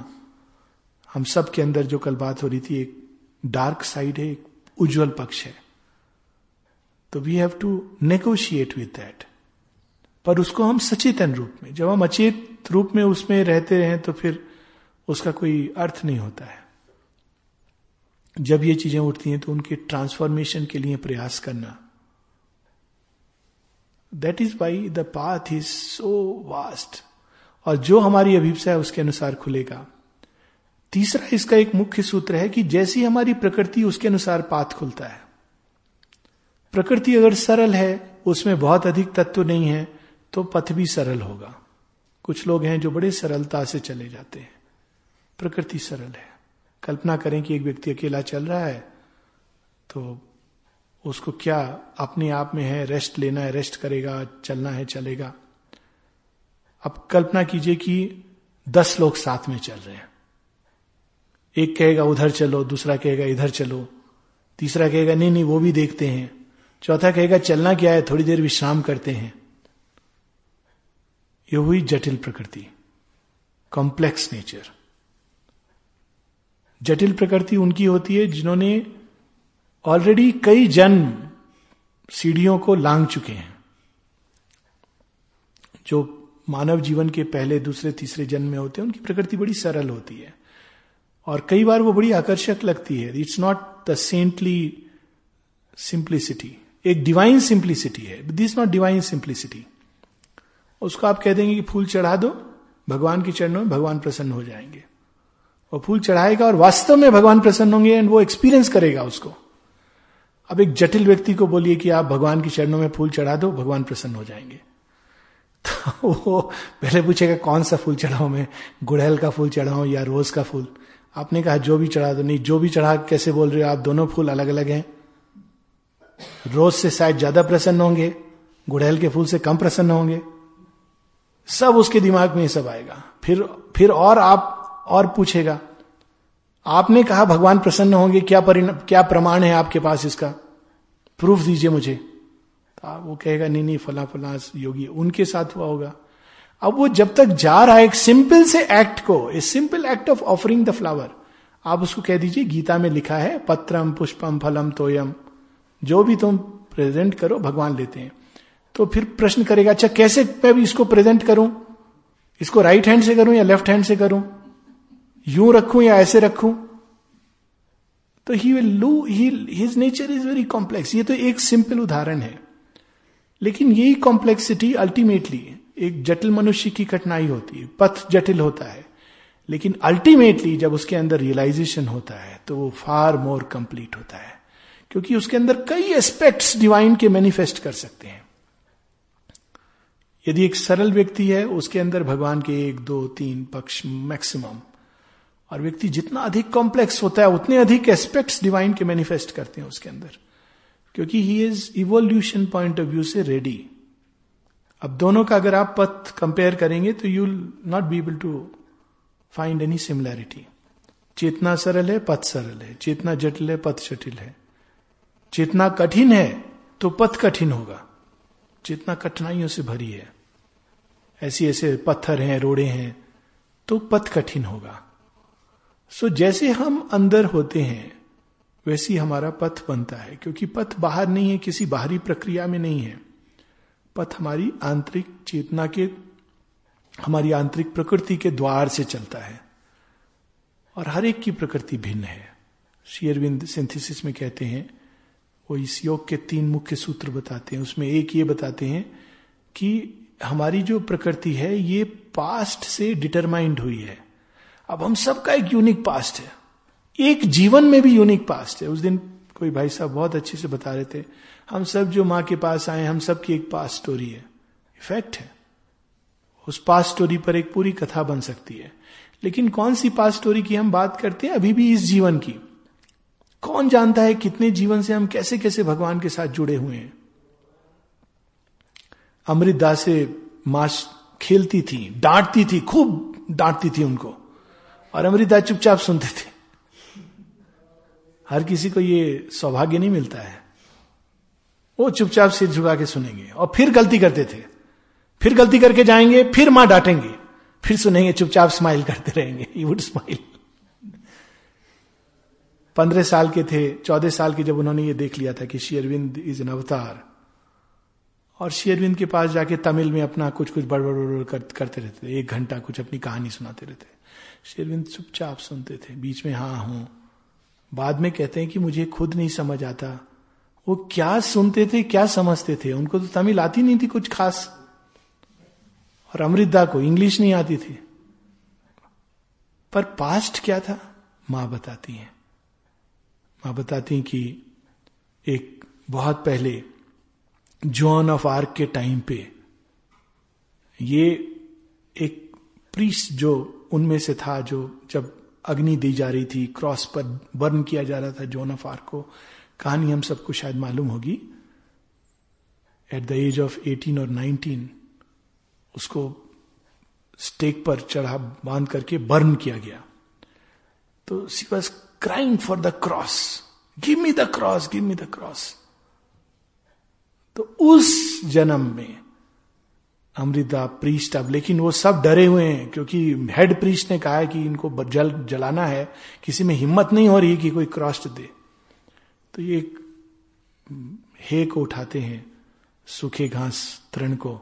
हम सब के अंदर जो कल बात हो रही थी, एक डार्क साइड है, एक उज्जवल पक्ष है। तो we have to negotiate with that पर उसको हम सचेतन रूप में, जब हम अचेत रूप में उसमें रहते रहे तो फिर उसका कोई अर्थ नहीं होता है। जब ये चीज़ें उठती हैं तो उनके ट्रांसफॉर्मेशन के लिए प्रयास करना। That is why the path is so vast और जो हमारी अभिप्सा है, उसके अनुसार खुलेगा। तीसरा इसका एक मुख्य सूत्र है कि जैसी हमारी प्रकृति, उसके अनुसार पाथ खुलता है। प्रकृति अगर सरल है, उसमें बहुत अधिक तत्व नहीं है तो पथ भी सरल होगा। कुछ लोग हैं जो बड़े सरलता से चले जाते हैं। प्रकृति सरल है। कल्पना करें कि एक व्यक्ति अकेला चल रहा है तो उसको क्या अपने आप में है, रेस्ट लेना है, रेस्ट करेगा, चलना है, चलेगा? अब कल्पना कीजिए कि दस लोग साथ में चल रहे हैं। एक कहेगा, उधर चलो, दूसरा कहेगा, इधर चलो, तीसरा कहेगा, नहीं नहीं, वो भी देखते हैं, चौथा कहेगा, चलना क्या है, थोड़ी देर विश्राम करते हैं, ये हुई जटिल प्रकृति कॉम्प्लेक्स नेचर जटिल प्रकृति उनकी होती है जिन्होंने ऑलरेडी कई जन्म सीढ़ियों को लांग चुके हैं, जो मानव जीवन के पहले, दूसरे, तीसरे जन्म में होते हैं, उनकी प्रकृति बड़ी सरल होती है। और कई बार वो बड़ी आकर्षक लगती है। It's not the saintly simplicity एक डिवाइन सिंप्लिसिटी है। दिस नॉट डिवाइन सिंप्लिसिटी उसको आप कह देंगे कि फूल चढ़ा दो, भगवान के चरणों में भगवान प्रसन्न हो जाएँगे। वो फूल चढ़ाएगा और वास्तव में भगवान प्रसन्न होंगे एंड वो एक्सपीरियंस करेगा उसको। अब एक जटिल व्यक्ति को बोलिए कि आप भगवान के चरणों में फूल चढ़ा दो, भगवान प्रसन्न हो जाएँगे। <laughs> तो वो पहले पूछेगा, कौन सा फूल चढ़ाऊ मैं? गुड़हल का फूल चढ़ाऊं या रोज का फूल? आपने कहा जो भी चढ़ा दो। नहीं, जो भी चढ़ा, कैसे बोल रहे हो? आप दोनों फूल अलग अलग हैं। रोज से शायद ज़्यादा प्रसन्न होंगे, गुड़हल के फूल से कम प्रसन्न होंगे। सब उसके दिमाग में सब आएगा। फिर फिर और आप, और पूछेगा। आपने कहा भगवान प्रसन्न होंगे, क्या परिणाम क्या प्रमाण है आपके पास इसका? प्रूफ दीजिए मुझे। तो वो कहेगा, नहीं नहीं, फला फला योगी, उनके साथ हुआ होगा। अब वो जब तक जा रहा है एक सिंपल से एक्ट को a simple act of offering the flower आप उसको कह दीजिए, गीता में लिखा है, पत्रम, पुष्पम, फलम, तोयम, जो भी तुम प्रेजेंट करो, भगवान लेते हैं। तो फिर प्रश्न करेगा अच्छा कैसे मैं भी इसको प्रेजेंट करूँ? इसको राइट हैंड से करूँ या लेफ़्ट हैंड से करूँ? यूँ रखूँ या ऐसे रखूँ? तो he will lose his nature is very complex ये तो एक सिंपल उदाहरण है। लेकिन यही कॉम्प्लेक्सिटी अल्टीमेटली एक जटिल मनुष्य की कठिनाई होती है, पथ जटिल होता है। लेकिन अल्टीमेटली जब उसके अंदर रियलाइजेशन होता है तो वो फार मोर कंप्लीट होता है। क्योंकि उसके अंदर कई एस्पेक्ट्स डिवाइन के मैनिफेस्ट कर सकते हैं। यदि एक सरल व्यक्ति है, उसके अंदर भगवान के एक, दो, तीन पक्ष मैक्सिमम और व्यक्ति जितना अधिक कॉम्प्लेक्स होता है, उतने अधिक एस्पेक्ट्स डिवाइन के मैनिफेस्ट करते हैं उसके अंदर। क्योंकि he is evolution point of view से रेडी अब दोनों का अगर आप पथ कंपेयर करेंगे तो you not be able to find any similarity चेतना सरल है, पथ सरल है। चेतना जटिल है, पथ जटिल है। चेतना कठिन है तो पथ कठिन होगा। चेतना कठिनाइयों से भरी है। ऐसी ऐसे पत्थर हैं, रोड़े हैं तो पथ कठिन होगा। सो जैसे हम अंदर होते हैं, वैसी हमारा पथ बनता है, क्योंकि पथ बाहर नहीं है, किसी बाहरी प्रक्रिया में नहीं है। पथ हमारी आंतरिक चेतना के, हमारी आंतरिक प्रकृति के द्वार से चलता है। और हर एक की प्रकृति भिन्न है। शेयरविंद सिंथेसिस में कहते हैं, वो इस योग के तीन मुख्य सूत्र बताते हैं। उसमें एक ये बताते हैं कि हमारी जो प्रकृति है, ये पास्ट से डिटरमाइंड हुई है। अब हम सबका एक यूनिक पास्ट है। एक जीवन में भी यूनिक पास्ट है। उस दिन कोई भाई साहब बहुत अच्छे से बता रहे थे, हम सब जो माँ के पास आए हम सब की एक पास स्टोरी है। इफ़ेक्ट है। उस पास स्टोरी पर एक पूरी कथा बन सकती है। लेकिन कौन सी पास स्टोरी की हम बात करते हैं? अभी भी इस जीवन की। कौन जानता है कितने जीवन से हम कैसे कैसे भगवान के साथ जुड़े हुए हैं? अमृत से माँ खेलती थी, डांटती थी, खूब डांटती थी उनको। और अमृता चुपचाप सुनते थे। हर किसी को ये सौभाग्य नहीं मिलता है। वो चुपचाप सिर झुका के सुनेंगे और फिर गलती करते थे। फिर गलती करके जाएँगे फिर माँ डांटेंगे फिर सुनेंगे चुपचाप स्माइल करते रहेंगे। यू वुड स्माइल पंद्रह साल के थे चौदह साल के जब उन्होंने ये देख लिया था कि शेयरविंद इज़ एन अवतार और शेयरविंद के पास जाके तमिल में अपना कुछ कुछ बड़बड़ बड़ कर, करते रहते थे। एक घंटा कुछ अपनी कहानी सुनाते रहते। शेरविंद चुपचाप सुनते थे। बीच में हाँ हूँ। बाद में कहते हैं कि मुझे खुद नहीं समझ आता। वो क्या सुनते थे, क्या समझते थे? उनको तो तमिल आती नहीं थी कुछ खास। और अमृता को इंग्लिश नहीं आती थी। पर पास्ट क्या था? माँ बताती है। माँ बताती हैं कि एक बहुत पहले जॉन ऑफ़ आर्क के टाइम पे ये एक प्रीस जो उनमें से था, जो जब अग्नि दी जा रही थी क्रॉस पर बर्न किया जा रहा था जॉन ऑफ़ आर्क को। कहानी हम सबको शायद मालूम होगी। एट द एज ऑफ़ 18 और 19 उसको स्टेक पर चढ़ा बाँध करके बर्न किया गया। तो she was crying for the cross give me the cross give me the cross तो उस जन्म में अमृता प्रीस्ट अब, लेकिन वो सब डरे हुए हैं, क्योंकि हेड प्रीस्ट ने कहा है कि इनको जल, जलाना है, किसी में हिम्मत नहीं हो रही कि कोई क्रॉस दे। तो ये हे को उठाते हैं, सूखे घास, तृण को,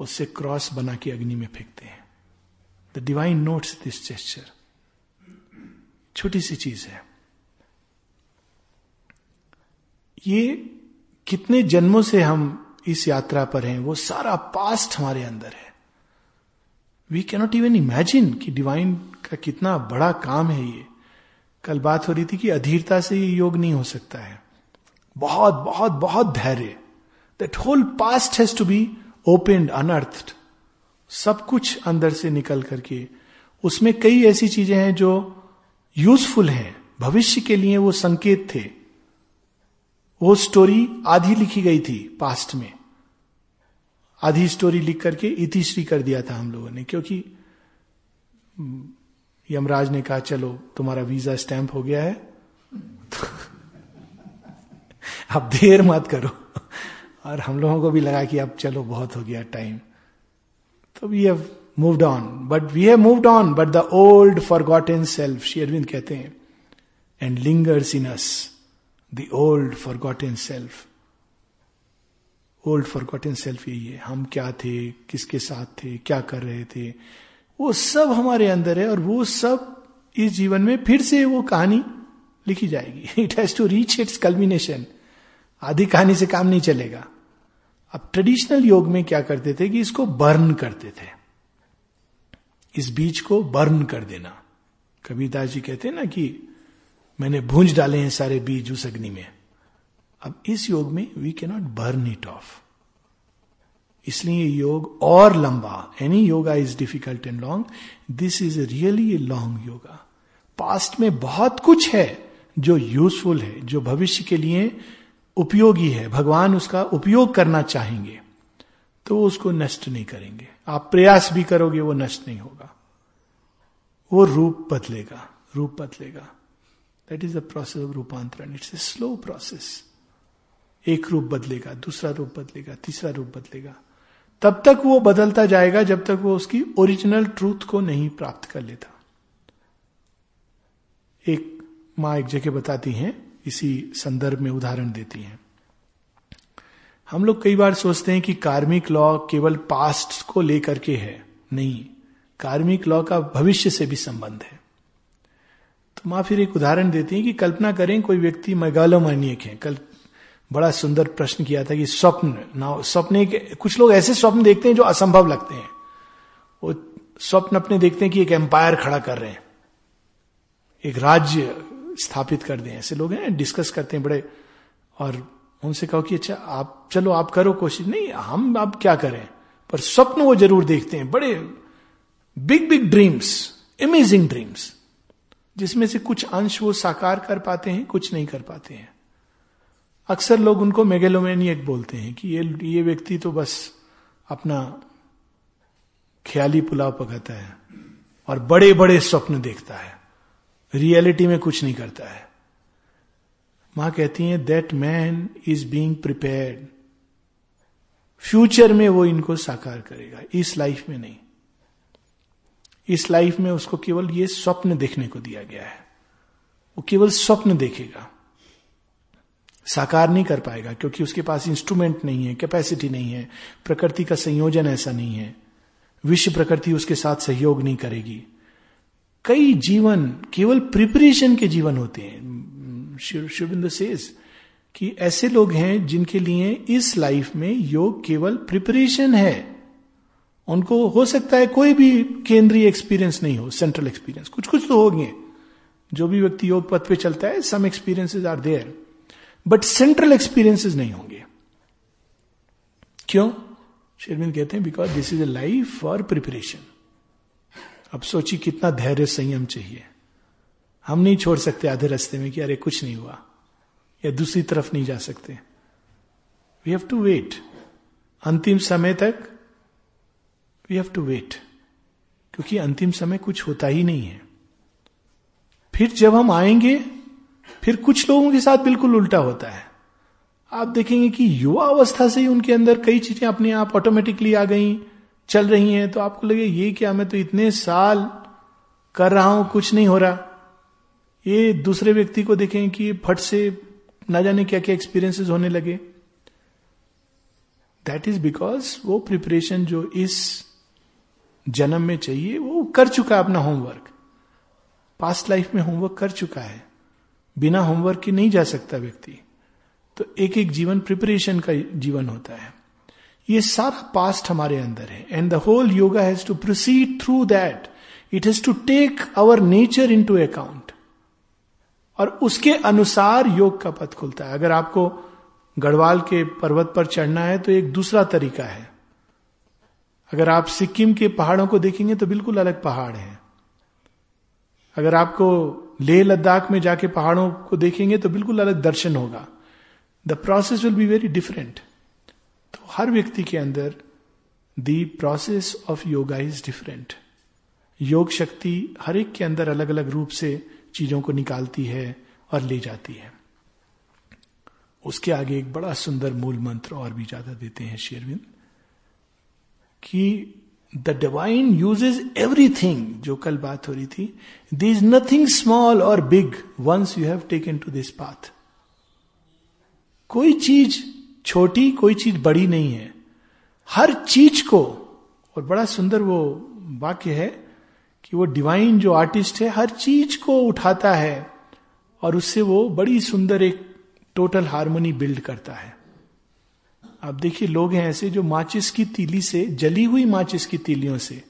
उससे क्रॉस बना के अग्नि में फेंकते हैं। The divine notes this gesture छोटी सी चीज़ है। ये कितने जन्मों से हम इस यात्रा पर हैं, वो सारा पास्ट हमारे अंदर है। वी कैनॉट इवन इमेजिन कि डिवाइन का कितना बड़ा काम है ये। कल बात हो रही थी कि अधीरता से ये योग नहीं हो सकता है। बहुत बहुत बहुत धैर्य। That whole past has to be open unearth सब कुछ अंदर से निकल करके। उसमें कई ऐसी चीज़ें हैं जो यूजफुल हैं। भविष्य के लिए वो संकेत थे। वो स्टोरी आधी लिखी गई थी पास्ट में। आधी स्टोरी लिख करके इतिश्री कर दिया था हम लोगों ने, क्योंकि यमराज ने कहा, चलो, तुम्हारा वीज़ा स्टैंप हो गया है। <laughs> तो अब देर मत करो। और हम लोगों को भी लगा कि अब चलो, बहुत हो गया टाइम तो we have moved on but we have moved on but the old forgotten self शेयरविंद कहते हैं and lingers in us the old forgotten self old forgotten self यही है। हम क्या थे? किसके साथ थे? क्या कर रहे थे? वो सब हमारे अंदर है और वो सब इस जीवन में फिर से वो कहानी लिखी जाएगी। It has to reach its culmination आधी कहानी से काम नहीं चलेगा। अब ट्रेडिशनल योग में क्या करते थे कि इसको बर्न करते थे। इस बीज को बर्न कर देना। कबीरदास जी कहते हैं ना कि मैंने भूंज डाले हैं सारे बीज उस अग्नि में। अब इस योग में we can not burn it off इसलिए योग और लंबा any yoga is difficult and long this is really a long yoga past में बहुत कुछ है जो यूजफुल है, जो भविष्य के लिए उपयोगी है, भगवान उसका उपयोग करना चाहेंगे तो वो उसको नष्ट नहीं करेंगे। आप प्रयास भी करोगे, वो नष्ट नहीं होगा। वो रूप बदलेगा रूप बदलेगा। That is the process of रूपांतरण. इट्स ए स्लो प्रोसेस एक रूप बदलेगा, दूसरा रूप बदलेगा, तीसरा रूप बदलेगा। तब तक वो बदलता जाएगा जब तक वो उसकी ओरिजिनल ट्रूथ को नहीं प्राप्त कर लेता। एक माँ एक जगह बताती हैं, इसी संदर्भ में उदाहरण देती हैं। हम लोग कई बार सोचते हैं कि कार्मिक लॉ केवल पास्ट को लेकर के है, नहीं, कार्मिक लॉ का भविष्य से भी संबंध है। तो माँ फिर एक उदाहरण देती है कि कल्पना करें कोई व्यक्ति मैगालोमानियक है कल बड़ा सुंदर प्रश्न किया था कि स्वप्न ना स्वप्न कुछ लोग ऐसे स्वप्न देखते हैं जो असंभव लगते हैं। वो स्वप्न अपने देखते हैं कि एक एम्पायर खड़ा कर रहे हैं। एक राज्य स्थापित कर दें। ऐसे लोग हैं डिस्कस करते हैं बड़े, और उनसे कहो कि अच्छा आप, चलो आप करो कोशिश। नहीं, हम आप क्या करें? पर स्वप्न वो ज़रूर देखते हैं। बड़े big big dreams amazing dreams जिसमें से कुछ अंश वो साकार कर पाते हैं, कुछ नहीं कर पाते हैं। अक्सर लोग उनको मेगेलोमेनियक बोलते हैं कि ये ये व्यक्ति तो बस अपना ख्याली पुलाव पकाता है और बड़े बड़े स्वप्न देखता है। रियलिटी में कुछ नहीं करता है। माँ कहती है that man is being prepared future में वो इनको साकार करेगा। इस लाइफ में नहीं। इस लाइफ में उसको केवल ये स्वप्न देखने को दिया गया है। वो केवल स्वप्न देखेगा। साकार नहीं कर पाएगा, क्योंकि उसके पास इंस्ट्रूमेंट नहीं है कैपेसिटी नहीं है, प्रकृति का संयोजन ऐसा नहीं है। विश्व प्रकृति उसके साथ सहयोग नहीं करेगी। कई जीवन केवल प्रिपरेशन के जीवन होते हैं। शिविंद सेज कि ऐसे लोग हैं जिनके लिए इस लाइफ में योग केवल प्रिपरेशन है। उनको हो सकता है कोई भी केंद्रीय एक्सपीरियंस नहीं हो सेंट्रल एक्सपीरियंस कुछ कुछ तो होंगे। जो भी व्यक्ति योग पथ पे चलता है some experiences are there but central experiences नहीं होंगे। क्यों? शेरविंद कहते हैं because this is a life for preparation अब सोचिए कितना धैर्य संयम चाहिए। हम नहीं छोड़ सकते आधे रास्ते में कि अरे कुछ नहीं हुआ, या दूसरी तरफ़ नहीं जा सकते। वी हैव टू वेट अंतिम समय तक वी हैव टू वेट क्योंकि अंतिम समय कुछ होता ही नहीं है। फिर जब हम आएँगे फिर कुछ लोगों के साथ बिल्कुल उल्टा होता है। आप देखेंगे कि युवा अवस्था से ही उनके अंदर कई चीज़ें अपने आप ऑटोमेटिकली आ गई, चल रही हैं। तो आपको लगे, ये क्या, मैं तो इतने साल कर रहा हूँ, कुछ नहीं हो रहा। ये दूसरे व्यक्ति को देखें कि फट से ना जाने क्या क्या एक्सपीरियंसेस होने लगे। दैट इज़ बिकॉज़ वो प्रिपरेशन जो इस जन्म में चाहिए, वो कर चुका है अपना होमवर्क पास्ट लाइफ में होमवर्क कर चुका है। बिना होमवर्क के नहीं जा सकता व्यक्ति। तो एक एक जीवन प्रिपरेशन का जीवन होता है। ये सारा पास्ट हमारे अंदर है। And the whole yoga has to proceed through that it has to take our nature into account और उसके अनुसार योग का पथ खुलता है। अगर आपको गढ़वाल के पर्वत पर चढ़ना है तो एक दूसरा तरीका है। अगर आप सिक्किम के पहाड़ों को देखेंगे तो बिल्कुल अलग पहाड़ है। अगर आपको लेह लद्दाख में जाके पहाड़ों को देखेंगे तो बिल्कुल अलग दर्शन होगा। The process will be very different तो हर व्यक्ति के अंदर the process of yoga is different योग शक्ति हर एक के अंदर अलग अलग रूप से चीज़ों को निकालती है और ले जाती है। उसके आगे एक बड़ा सुंदर मूल मंत्र और भी ज़्यादा देते हैं शेरविंद, कि the divine use uses everything जो कल बात हो रही थी दि इज़ नथिंग स्मॉल और big once you have taken to this path कोई चीज़ छोटी, कोई चीज़ बड़ी नहीं है। हर चीज़ को, और बड़ा सुंदर वो वाक्य है कि वो डिवाइन जो आर्टिस्ट है, हर चीज़ को उठाता है, और उससे वो बड़ी सुंदर एक टोटल हारमोनी बिल्ड करता है। अब देखिए, लोग हैं ऐसे जो माचिस की तीली से, जली हुई माचिस की तीलियों से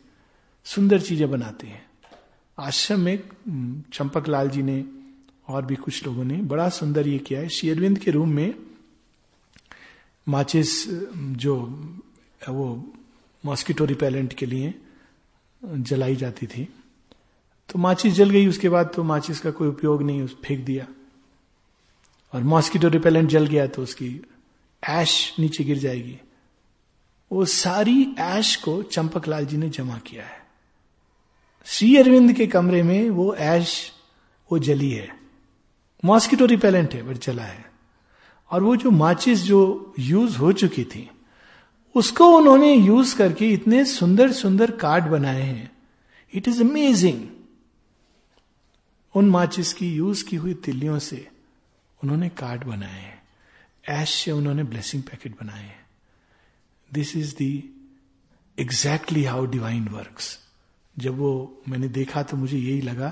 सुंदर चीज़ें बनाते हैं। आश्रम में चंपक लाल जी ने और भी कुछ लोगों ने बड़ा सुंदर ये किया है। शेरविंद के रूम में माचिस जो, वो मॉस्किटो रिपेलेंट के लिए जलाई जाती थी। तो माचिस जल गई, उसके बाद तो माचिस का कोई उपयोग नहीं फेंक दिया। और मॉस्किटो रिपेलेंट जल गया तो उसकी ऐश नीचे गिर जाएगी। वो सारी ऐश को चंपकलाल जी ने जमा किया है। श्री अरविंद के कमरे में वो ऐश, वो जली है। मॉस्किटो रिपेलेंट है बट जला है। और वो जो माचिस जो यूज़ हो चुकी थी, उसको उन्होंने यूज़ करके इतने सुंदर सुंदर कार्ड बनाए हैं। इट इज़ अमेजिंग उन माचिस की यूज़ की हुई तिल्लियों से उन्होंने कार्ड बनाए हैं। ऐश से उन्होंने ब्लेसिंग पैकेट बनाए हैं। This is the exactly how divine works जब वो मैंने देखा तो मुझे यही लगा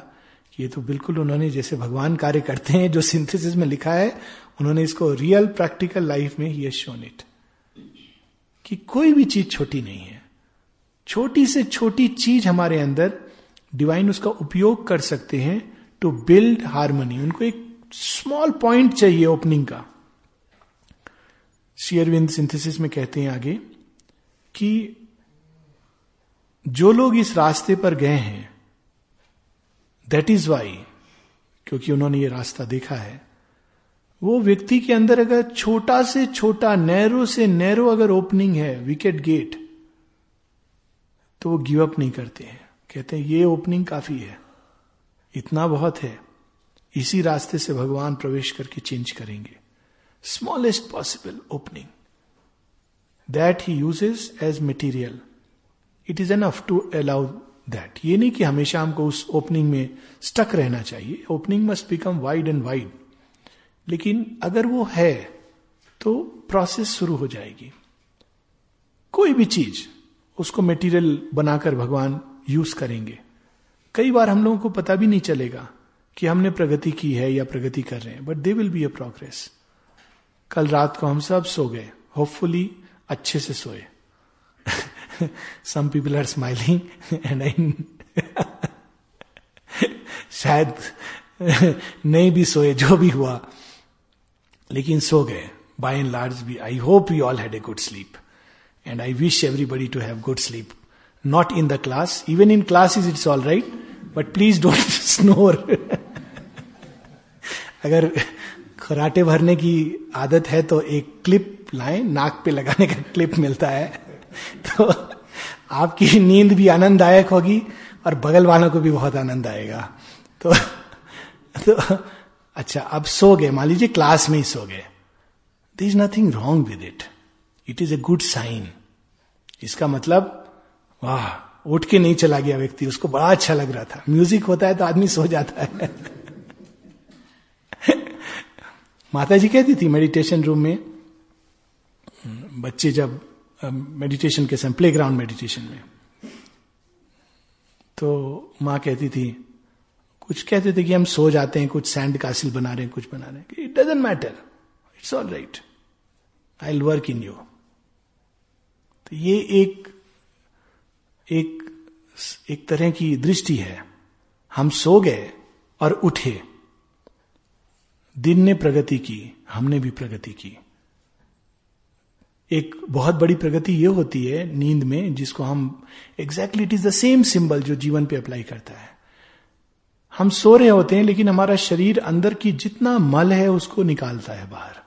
कि ये तो बिल्कुल उन्होंने जैसे भगवान कार्य करते हैं, जो सिंथेसिस में लिखा है, उन्होंने इसको रियल प्रैक्टिकल लाइफ में ही शोन इट कि कोई भी चीज़ छोटी नहीं है। छोटी से छोटी चीज़ हमारे अंदर डिवाइन उसका उपयोग कर सकते हैं टू बिल्ड हारमोनी उनको एक स्मॉल पॉइंट चाहिए ओपनिंग का। शेयरविंद सिंथेसिस में कहते हैं आगे कि जो लोग इस रास्ते पर गए हैं दैट इज़ वाई क्योंकि उन्होंने ये रास्ता देखा है, वो व्यक्ति के अंदर अगर छोटा से छोटा, नैरो से नैरो अगर ओपनिंग है विकेट गेट तो वो गिव अप नहीं करते हैं। कहते हैं, ये ओपनिंग काफ़ी है, इतना बहुत है, इसी रास्ते से भगवान प्रवेश करके चेंज करेंगे। Smallest possible opening that he uses as material it is enough to allow that ये नहीं कि हमेशा हमको उस ओपनिंग में स्टक रहना चाहिए। Opening must become wide and wide लेकिन अगर वो है तो प्रोसेस शुरू हो जाएगी। कोई भी चीज़, उसको मटेरियल बनाकर भगवान यूज़ करेंगे। कई बार हम लोगों को पता भी नहीं चलेगा कि हमने प्रगति की है या प्रगति कर रहे हैं but there will be a progress कल रात को हम सब सो गए। होपफुली अच्छे से सोए। Some people are smiling and I शायद <laughs> नहीं भी सोए, जो भी हुआ। लेकिन सो गए। बाय एंड लार्ज भी I hope you all had a good sleep and I wish everybody to have good sleep not in the class even in class is it's all right but please don't snore अगर खराटे भरने की आदत है तो एक clip लाए नाक पे लगाने का क्लिप मिलता है। <laughs> तो आपकी नींद भी आनंददायक होगी और बगल वालों को भी बहुत आनंद आएगा। तो, तो अच्छा अब सो गए। मान लीजिए क्लास में ही सो गए। There is nothing wrong with it it is a good sign इसका मतलब वाह उठ के नहीं चला गया व्यक्ति उसको बड़ा अच्छा लग रहा था। म्यूज़िक होता है तो आदमी सो जाता है। <laughs> माता जी कहती थी मेडिटेशन रूम में, बच्चे जब मेडिटेशन के समय प्ले ग्राउंड मेडिटेशन में तो माँ कहती थी, कुछ कहते थे कि हम सो जाते हैं, कुछ सैंड कासिल बना रहे हैं, कुछ बना रहे हैं। It doesn't matter it's all right I work in you तो ये एक एक एक तरह की दृष्टि है। हम सो गए और उठे। दिन ने प्रगति की, हमने भी प्रगति की। एक बहुत बड़ी प्रगति ये होती है नींद में, जिसको हम exactly it is the same symbol जो जीवन पे अप्लाई करता है। हम सो रहे होते हैं, लेकिन हमारा शरीर अंदर की जितना मल है, उसको निकालता है बाहर।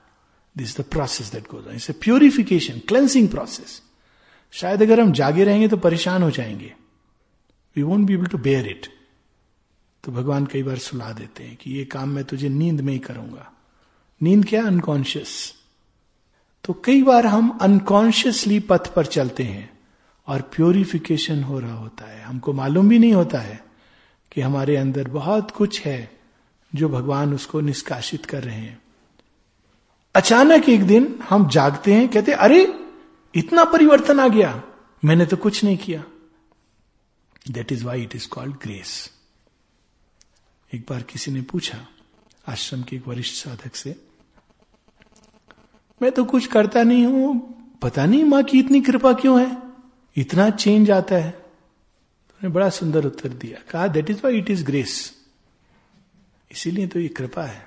This the process that goes its purification cleansing process शायद अगर हम जागे रहेंगे तो परेशान हो जाएँगे। We won't be able to bear it तो भगवान कई बार सुला देते हैं कि ये काम मैं तुझे नींद में ही करूँगा। नींद क्या? अनकॉन्शियस तो कई बार हम अनकॉन्शियसली पथ पर चलते हैं और प्योरिफिकेशन हो रहा होता है। हमको मालूम भी नहीं होता है कि हमारे अंदर बहुत कुछ है जो भगवान उसको निष्कासित कर रहे हैं। अचानक एक दिन हम जागते हैं, कहते अरे, इतना परिवर्तन आ गया। मैंने तो कुछ नहीं किया। That is why it is called grace एक बार किसी ने पूछा, आश्रम के एक वरिष्ठ साधक से, मैं तो कुछ करता नहीं हूँ, पता नहीं माँ की इतनी कृपा क्यों है? इतना चेंज आता है। तो बड़ा सुंदर उत्तर दिया, कहा that is why it is grace इसीलिए तो ये कृपा है।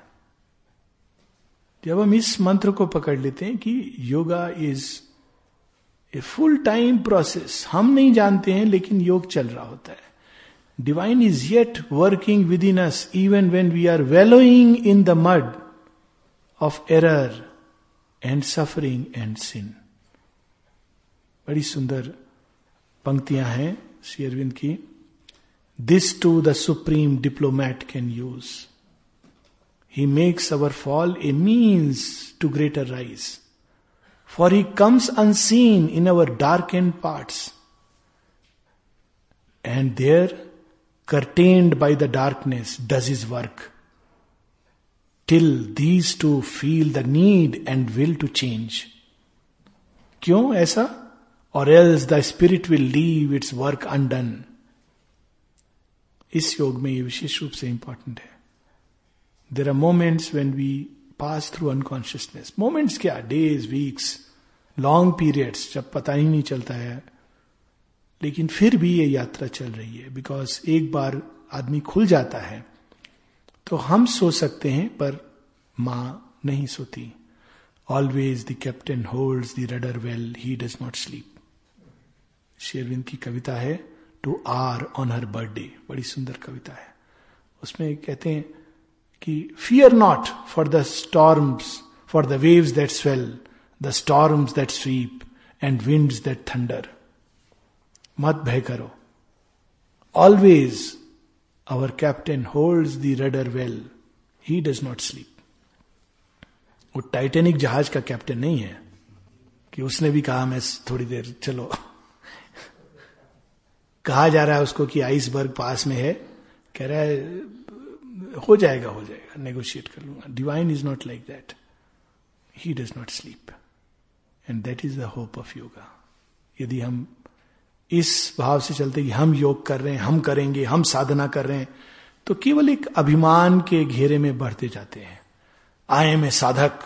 जब हम इस मंत्र को पकड़ लेते हैं कि yoga is a full time process हम नहीं जानते हैं, लेकिन योग चल रहा होता है। Divine is yet working within us even when we are wallowing in the mud of error and suffering and sin बड़ी सुंदर पंक्तियाँ हैं श्री अरविंद की। This too the supreme diplomat can use he makes our fall a means to greater rise for he comes unseen in our dark and parts and there curtained by the darkness, does his work. Till these two feel the need and will to change. क्यों ऐसा? और else the spirit will leave its work undone इस योग में ये विशेष रूप से इंपॉर्टेंट है। There are moments when we pass through unconsciousness moments क्या? डेज़ वीक्स लॉन्ग पीरियड्स जब पता ही नहीं चलता है। लेकिन फिर भी ये यात्रा चल रही है बिकॉज़ एक बार आदमी खुल जाता है तो हम सो सकते हैं, पर माँ नहीं सोती। Always the captain hold the rudder well he does not sleep शेरविंद की कविता है to R on her birthday बड़ी सुंदर कविता है। उसमें कहते हैं कि fear not for the storms for the waves that swell the storms that sweep and winds that thunder मत भय करो। Always our captain hold the rudder well he does not sleep वो टाइटेनिक जहाज़ का कैप्टन नहीं है, कि उसने भी कहा मैं थोड़ी देर, चलो। कहा जा रहा है उसको कि आइसबर्ग पास में है, कह रहा है, हो जाएगा हो जाएगा नेगोशिएट कर लूँगा. Divine is not like that he does not sleep and that is the hope of yoga यदि हम इस भाव से चलते कि हम योग कर रहे हैं, हम करेंगे, हम साधना कर रहे हैं तो केवल एक अभिमान के घेरे में बढ़ते जाते हैं। I am a sadhak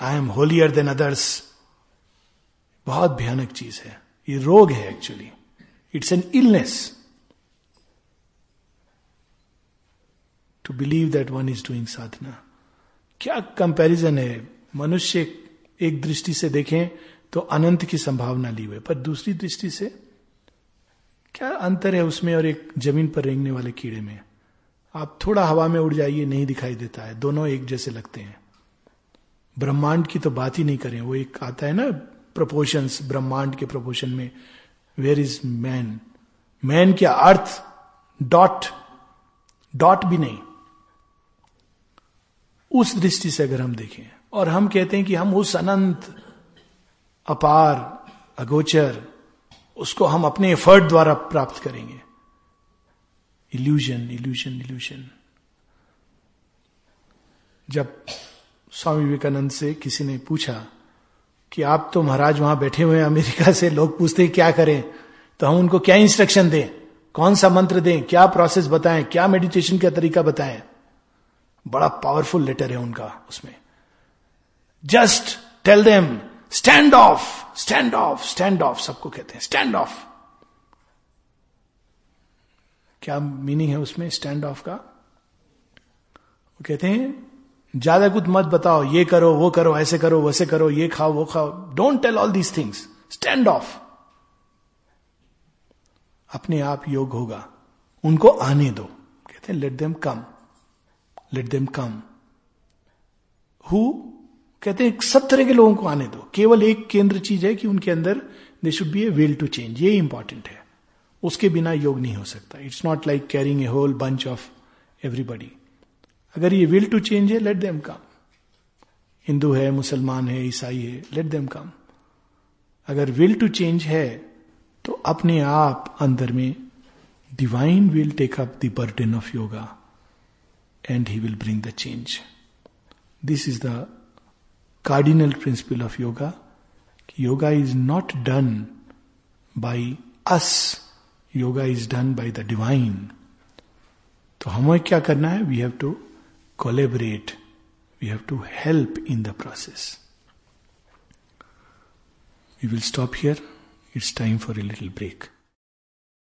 I am holier than others बहुत भयानक चीज़ है। ये रोग है actually it's an illness to believe that one is doing sadhana. क्या कंपैरिजन है? मनुष्य एक दृष्टि से देखें तो अनंत की संभावना ली हुई पर दूसरी दृष्टि से क्या अंतर है उसमें और एक ज़मीन पर रेंगने वाले कीड़े में? आप थोड़ा हवा में उड़ जाइए, नहीं दिखाई देता है। दोनों एक जैसे लगते हैं। ब्रह्मांड की तो बात ही नहीं करें। वो एक आता है ना प्रपोशंस ब्रह्मांड के प्रपोशन में वेयर इज़ मैन मैन क्या अर्थ डॉट डॉट भी नहीं। उस दृष्टि से अगर हम देखें, और हम कहते हैं कि हम उस अनंत अपार, अगोचर, उसको हम अपने एफर्ट द्वारा प्राप्त करेंगे। इल्यूजन इल्यूजन इल्यूजन जब स्वामी विवेकानंद से किसी ने पूछा कि आप तो महाराज वहाँ बैठे हुए हैं, अमेरिका से लोग पूछते हैं, क्या करें? तो हम उनको क्या इंस्ट्रक्शन दें? कौन सा मंत्र दें? क्या प्रोसेस बताएँ? क्या मेडिटेशन का तरीका बताएँ? बड़ा पावरफुल लेटर है उनका उसमें। Just tell them stand off stand off stand off सबको कहते हैं स्टैंड ऑफ़ क्या मीनिंग है उसमें स्टैंड ऑफ़ का? वो कहते हैं, ज़्यादा कुछ मत बताओ, ये करो, वो करो, ऐसे करो, वैसे करो, ये खाओ, वो खाओ। Don't tell all these things stand off अपने आप योग होगा। उनको आने दो। कहते हैं let them come let them come who कहते हैं, सब तरह के लोगों को आने दो। केवल एक केंद्र चीज़ है कि उनके अंदर they should be a will to change ये इंपॉर्टेंट है। उसके बिना योग नहीं हो सकता। It's not like carrying a whole bunch of everybody अगर ये विल टू चेंज है लेट देम कम हिंदू है, मुसलमान है, ईसाई है लेट देम कम अगर विल टू चेंज है तो अपने आप अंदर में divine will take up the burden of yoga and he will bring the change this is the cardinal principle of yoga yoga is not done by us yoga is done by the divine तो हमें क्या करना है? We have to collaborate we have to help in the process we will stop here it's time for a little break